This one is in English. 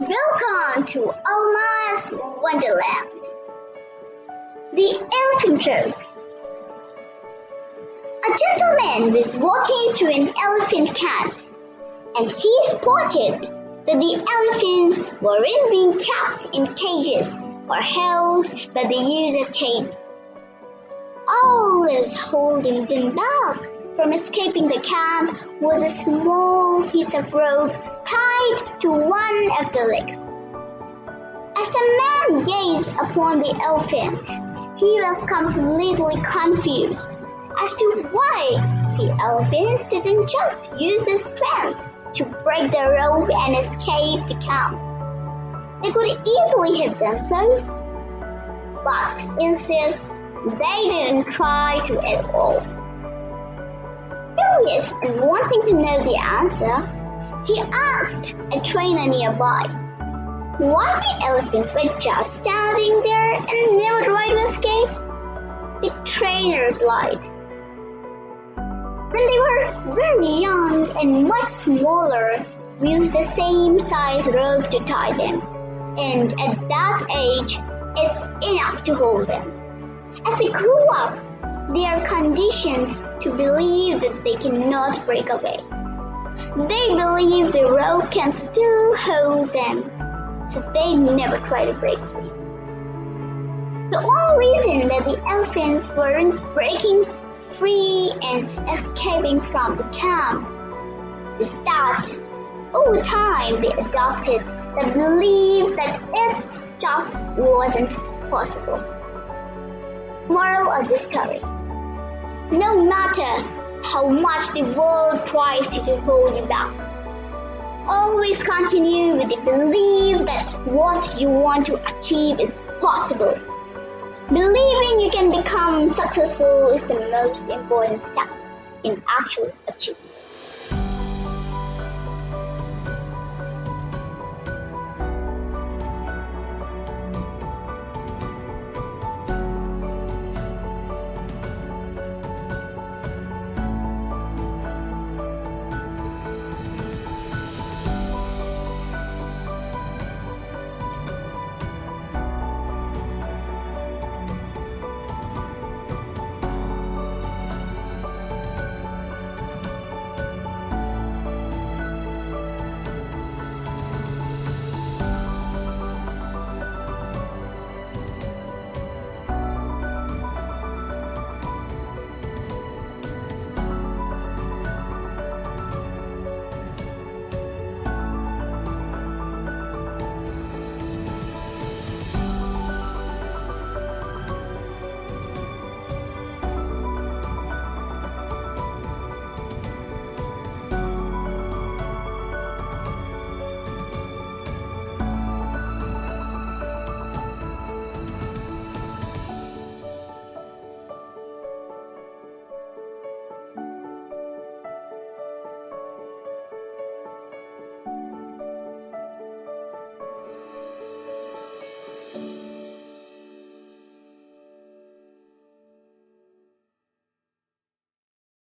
Welcome to Alma's Wonderland. The Elephant Rope. A gentleman was walking through an elephant camp and he spotted that the elephants weren't being kept in cages or held by the use of chains. All is holding them back from escaping the camp was a small piece of rope tied to one of the legs. As the man gazed upon the elephant, he was completely confused as to why the elephants didn't just use their strength to break the rope and escape the camp. They could easily have done so, but instead they didn't try to at all. Curious and wanting to know the answer, he asked a trainer nearby why the elephants were just standing there and never tried to escape. The trainer replied, When they were very young and much smaller, we used the same size rope to tie them, and at that age, it's enough to hold them. As they grew up, they are conditioned to believe that they cannot break away. They believe the rope can still hold them, so they never try to break free. The only reason that the elephants weren't breaking free and escaping from the camp is that over time they adopted the belief that it just wasn't possible. The story no matter how much the world tries to hold you back. Always continue with the belief that what you want to achieve is possible. Believing you can become successful is the most important step in actual achievement.